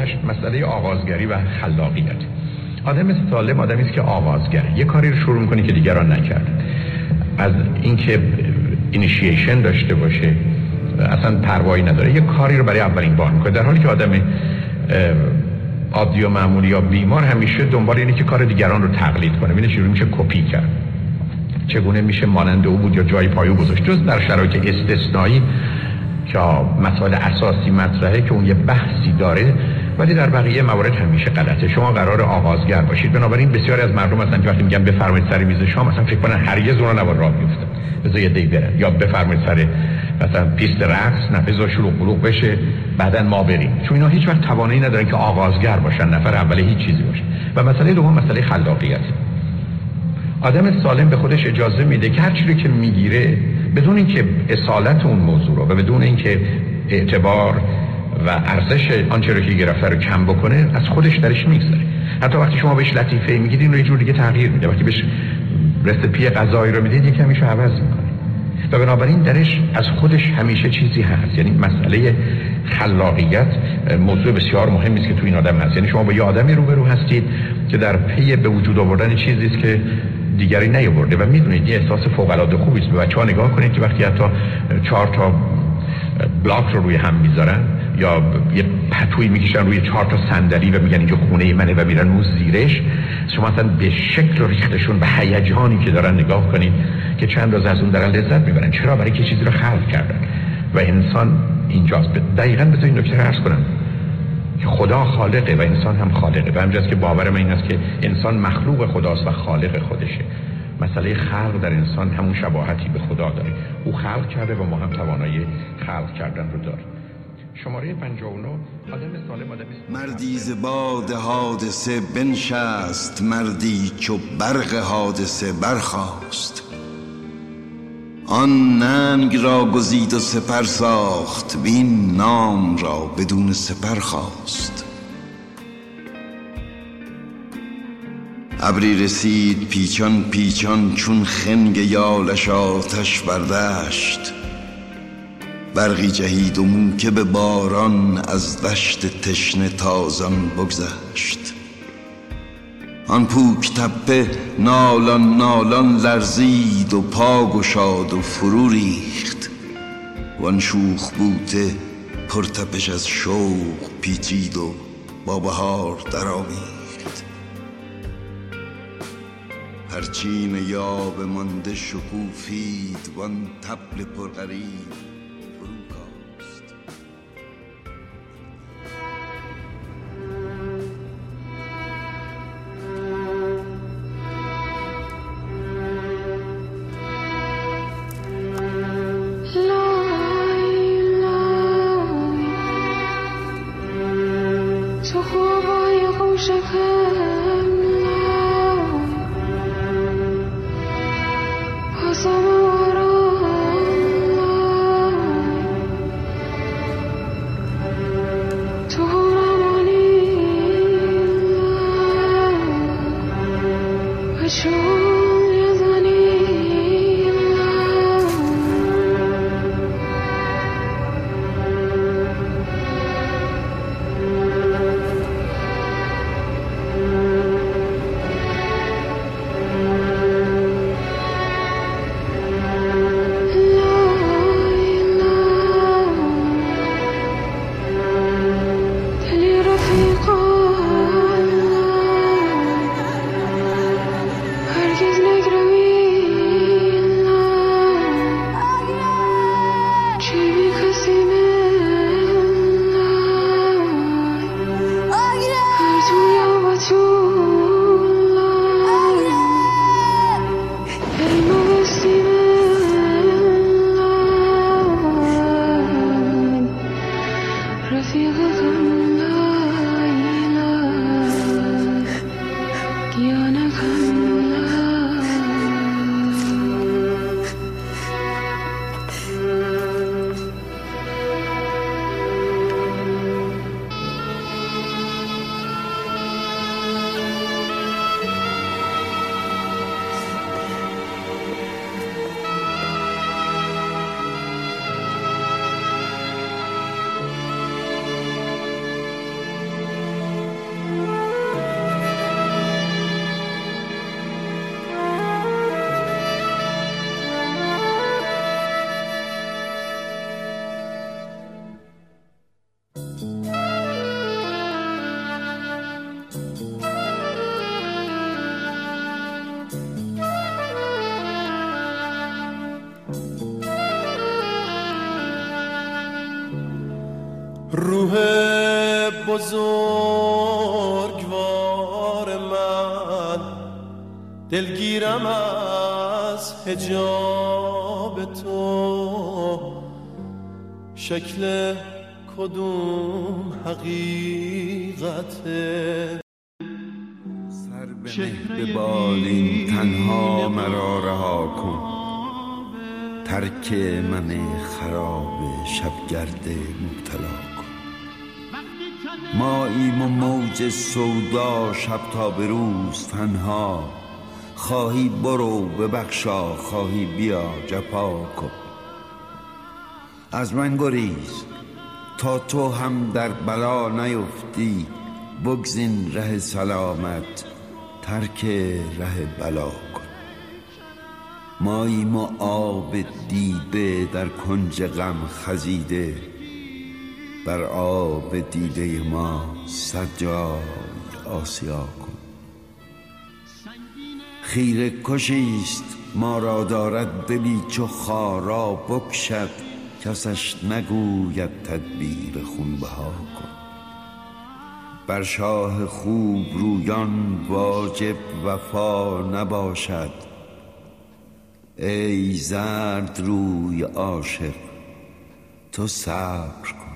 58 مسئله آغازگری و خلاقیت آدم سالم آدمی است که آغازگره یه کاری رو شروع می‌کنه که دیگران نکرد. از اینکه اینیشیشن داشته باشه اصلا پروایی نداره. یه کاری رو برای اولین بار می‌کنه. در حالی که آدم عادی و معمولی یا بیمار همیشه دنبال اینه که کار دیگران رو تقلید کنه. ببینه چجوری میشه کپی کرد. چگونه میشه مانند او بود یا جای پای او گذاشت؟ جز در شرایط استثنایی که مسائل اساسی مطرحه که اون یه بحثی داره ولی در بقیه موارد همیشه غلطه. شما قرار آغازگر باشید. بنابراین بسیاری از مردم هستن که وقتی میگن بفرمایید سر میز شام مثلا فکر کنن هرگز اون نباید راه بیفتن بذار یه دی برن یا بفرمایید سر مثلا پیست رقص نه بذار شروع قلوق بشه بعدا ما بریم. چون اینا هیچ وقت توانایی ندارن که آغازگر باشن. نفر اول هیچ چیزی باشه. و مسئله دوم مسئله خلاقیت. آدم سالم به خودش اجازه میده که هر چیزی که می‌گیره بدون اینکه اصالت اون موضوع رو و بدون اینکه اعتبار و ارزش آنچه رو که گرفته رو کم بکنه از خودش درش می‌گذاره حتی وقتی شما بهش لطیفه میگید این رو یه جور دیگه تغییر میده. وقتی بهش رسپی غذایی رو می‌دید یکم میشه عوض می‌کنه. و بنابراین درش از خودش همیشه چیزی هست. یعنی مسئله خلاقیت موضوع بسیار مهمی است که تو این آدم هست. یعنی شما با یه آدمی روبرو هستید که در پی به وجود آوردن چیزی است که دیگری نیاورده و می‌دونید یه احساس فوق العاده خوبی است. به بچه‌ها نگاه کنید که وقتی حتی چهار تا بلاک رو روی هم می‌ذارن یا یه پتوی می‌کشن روی چهار تا صندلی و میگن اینجا خونه منه و میرن اون زیرش. شما اصلا به شکل ریختشون به هیجانی که دارن نگاه کنید که چند روز از اون دارن لذت می‌برن. چرا؟ برای که چیزی رو خلق کردن. و انسان اینجاست. دقیقا بذار این نکته عرض کنم. که خدا خالقه و انسان هم خالقه. و همجاست که باور من این است که انسان مخلوق خداست و خالق خودشه. مسئله خلق در انسان همون شباهتی به خدا داره. او خلق کرده و ما هم توانایی خلق کردن رو داریم. شماره 59 آدم سالم آدم مردی ز باد حادثه بنشست مردی چو برق حادثه برخاست. آن ننگ را گزید و سپر ساخت وین نام را بدون سپر خواست. ابری رسید پیچان پیچان چون خنگ یالش آتش بردشت. برقی جهید و موکه به باران از دشت تشنه تازان بگذشت. آن پوک تپه نالان نالان لرزید و پا گشاد و فرو ریخت. وان شوخ بوته پرتپش از شوق پیچید و با بهار درآمیخت. پرچین یاب مانده شکوفید وان تبل پرغریب روح بزرگوار من دلگیرم از هجاب تو. شکل کدوم حقیقته؟ سر به بالین تنها مرا رها کن. ترک من خراب شبگرد مبتلا. ایم و موج سودا شب تا به روز تنها. خواهی برو ببخشا خواهی بیا جپا کن. از من گریز تا تو هم در بلا نیفتی. بگزین ره سلامت ترک ره بلا کن. ماییم و آب دیده در کنج غم خزیده. بر آب دیده ما سجای آسیا کن. خیره کشیست ما را دارد دلی چو خارا بکشد کسش نگوید تدبیر خونبها کن. بر شاه خوب رویان واجب وفا نباشد. ای زرد روی عاشق تو صبر کن.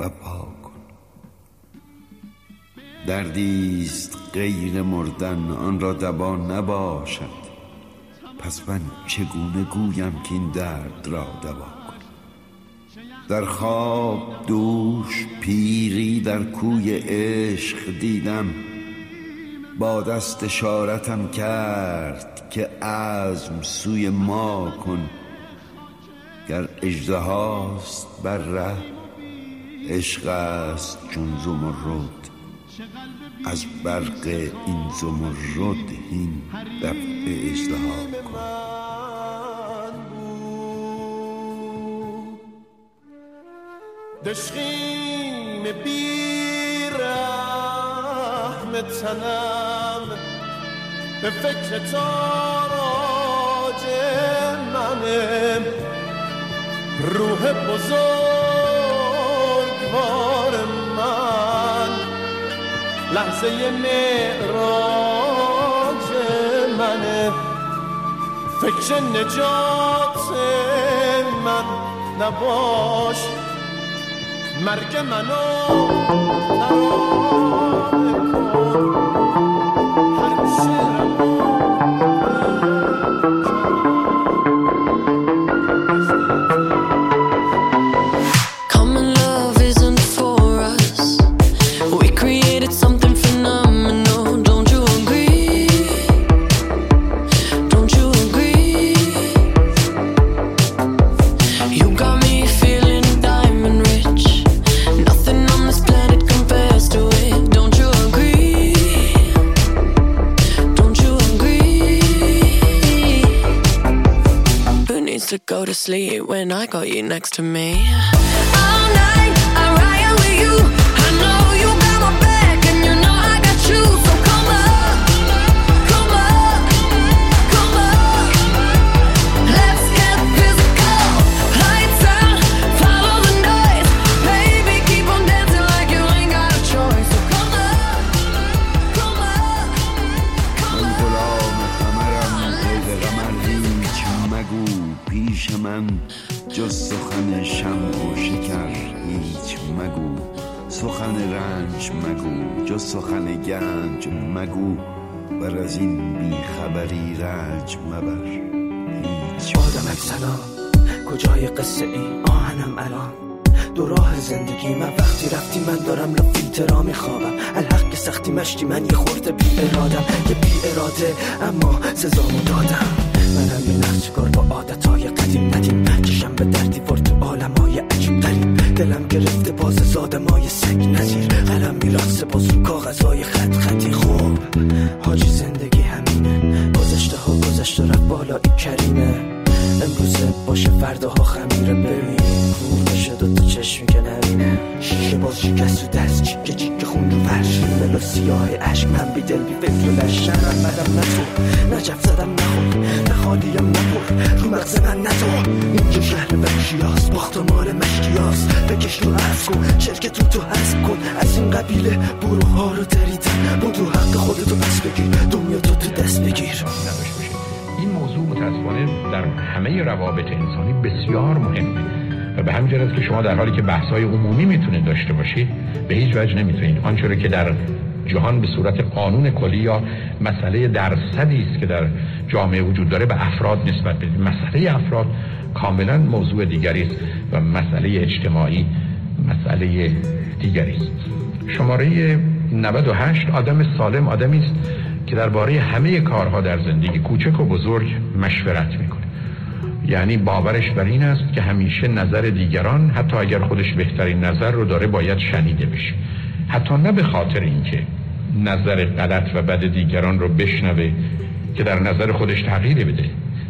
و کن. دردیست غیر مردن آن را دبا نباشد. پس من چگونه گویم که این درد را دوا کن در خواب دوش پیری در کوی عشق دیدم. با دست اشارتم کرد که عزم سوی ما کن. گر اجدهاست بر ره عشق است چون زمرد. از برق این زمرد این دفع اجدها کن. دشقیم بیرحم تنم به فکر تاراج منه. روح بزرگوار من. لحظه معراج منه. فکر نجات من نباش. مرگ منو ترانه sleep when I got you next to me. All night, I ride with you. جز سخن شم و شکر هیچ مگو. سخن رنج مگو جز سخن گنج مگو. بر از این بیخبری رنج مبر. هیچ آدمک سلام کجای قصه ای؟ آهنم الان. دو راه زندگی من. وقتی رفتی من دارم لا فیلترا میخوابم. الحق سختی مشتی من یه خورده بی ارادم. یه بی اراده اما سزامو دادم. منم یه نقشگار با عادت دلم گرفته باز زادمای سگ. نه خالیم نپر رو مغز من نتو اینجا شهر وحشیاست باختمار مشکیاست بکش رو عرض کن. شرکت تو تو حذف کن. از این قبیله بروها رو دریدن. بودو حق خودتو پس بگیر. دنیا تو تو دست بگیر. این موضوع متاسفانه در همه روابط انسانی بسیار مهمه. و به همین است که شما در حالی که بحث‌های عمومی می‌تونید داشته باشید به هیچ وجه نمی‌تونید. آنچه که در جهان به صورت قانون کلی یا مسئله درصدی است که در جامعه وجود داره به افراد نسبت بدید مسئله افراد کاملا موضوع دیگری است و مسئله اجتماعی مسئله دیگری است. شماره 98 آدم سالم آدمی است که درباره همه کارها در زندگی کوچک و بزرگ مشورت می‌کنه. یعنی باورش بر این است که همیشه نظر دیگران حتی اگر خودش بهترین نظر رو داره باید شنیده بشه. حتی نه به خاطر اینکه نظر غلط و بد دیگران رو بشنوه که در نظر خودش تغییر بده.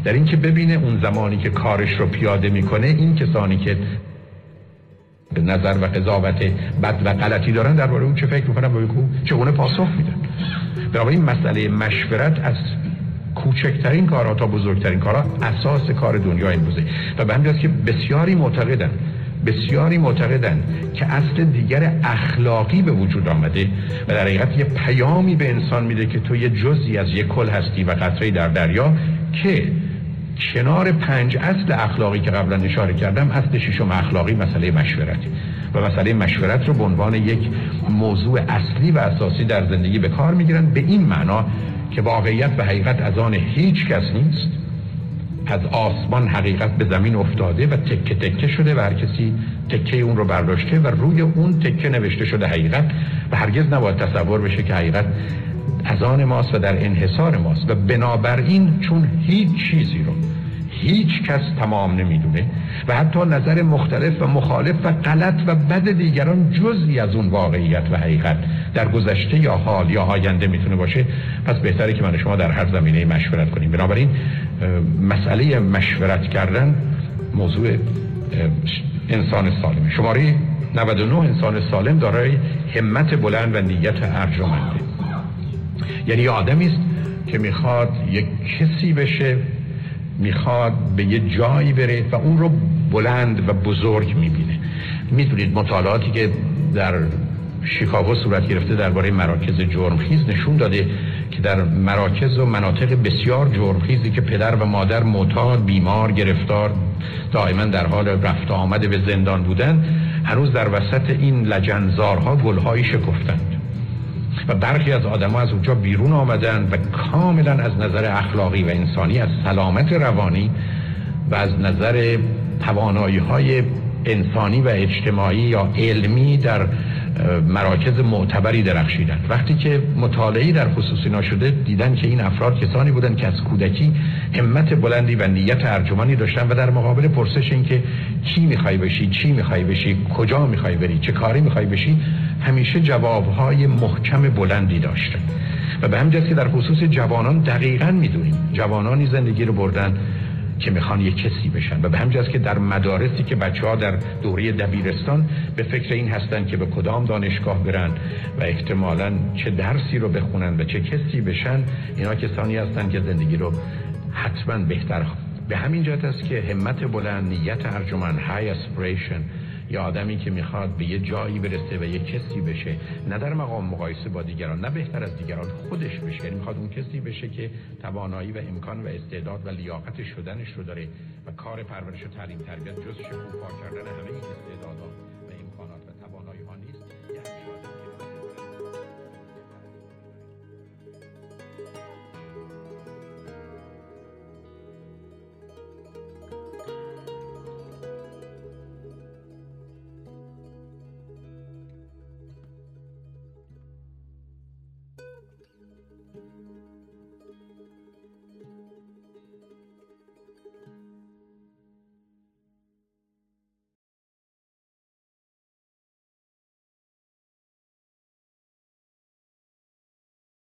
در اینکه ببینه اون زمانی که کارش رو پیاده می‌کنه این کسانی که به نظر و قضاوت بد و غلطی دارن درباره اون چه فکر می‌کنن و چگونه پاسخ میدن؟ این مسئله مشورت از کوچکترین کارها تا بزرگترین کارها اساس کار دنیا امروزه و به همین که بسیاری معتقدن بسیاری معتقدن که اصل دیگر اخلاقی به وجود آمده و در حقیقت یه پیامی به انسان میده که تو یه جزی از یک کل هستی و قطره در دریا که کنار پنج اصل اخلاقی که قبلا اشاره کردم اصل ششم اخلاقی مسئله مشورت. و مسئله مشورت رو به عنوان یک موضوع اصلی و اساسی در زندگی به کار می‌گیرن به این معنا که واقعیت و حقیقت از آن هیچ کس نیست. از آسمان حقیقت به زمین افتاده و تکه تکه شده و هر کسی تکه اون رو برداشته و روی اون تکه نوشته شده حقیقت و هرگز نباید تصور بشه که حقیقت از آن ماست و در انحصار ماست و بنابراین چون هیچ چیزی رو هیچ کس تمام نمی‌دونه و حتی نظر مختلف و مخالف و غلط و بد دیگران جزی از اون واقعیت و حقیقت در گذشته یا حال یا آینده می‌تونه باشه پس بهتره که من شما در هر زمینه مشورت کنیم. بنابراین مسئله مشورت کردن موضوع انسان سالمه شماره 99 انسان سالم دارای همت بلند و نیت ارجمنده. یعنی آدمی است که می‌خواد یک کسی بشه می‌خواد به یه جایی بره و اون رو بلند و بزرگ می‌بینه. می‌دونید مطالعاتی که در شیکاگو صورت گرفته درباره مراکز جرمخیز نشون داده که در مراکز و مناطق بسیار جرمخیزی که پدر و مادر معتاد بیمار گرفتار دائما در حال رفت آمده به زندان بودن هنوز در وسط این لجنزارها گلهایی شکفتند. و برخی از آدم از اونجا بیرون آمدن و کاملا از نظر اخلاقی و انسانی از سلامت روانی و از نظر توانایی های انسانی و اجتماعی یا علمی در مراکز معتبری درخشیدن. وقتی که مطالعی در خصوص اینا شده دیدن که این افراد کسانی بودن که از کودکی همت بلندی و نیت ارجمانی داشتن و در مقابل پرسش این که کی می‌خوای بشی چی می‌خوای بشی کجا می‌خوای بری چه کاری می‌خوای بشی همیشه جوابهای محکم بلندی داشته و به همین که در خصوص جوانان دقیقا می‌دونیم جوانانی زندگی رو بردن. که می‌خوان یک کسی بشن. و به همین که در مدارسی که بچه ها در دوره دبیرستان به فکر این هستن که به کدام دانشگاه برن و احتمالا چه درسی رو بخونن و چه کسی بشن اینا کسانی هستن که زندگی رو حتما بهتر به همین جهت است که همت بلند نیت ارجمند های اسپریشن یا آدمی که می‌خواد به یه جایی برسه و یه کسی بشه نه در مقام مقایسه با دیگران نه بهتر از دیگران خودش بشه. یعنی می‌خواد اون کسی بشه که توانایی و امکان و استعداد و لیاقت شدنش رو داره و کار پرورش و تعلیم تربیت جز شکوفا کردن همه این استعدادات.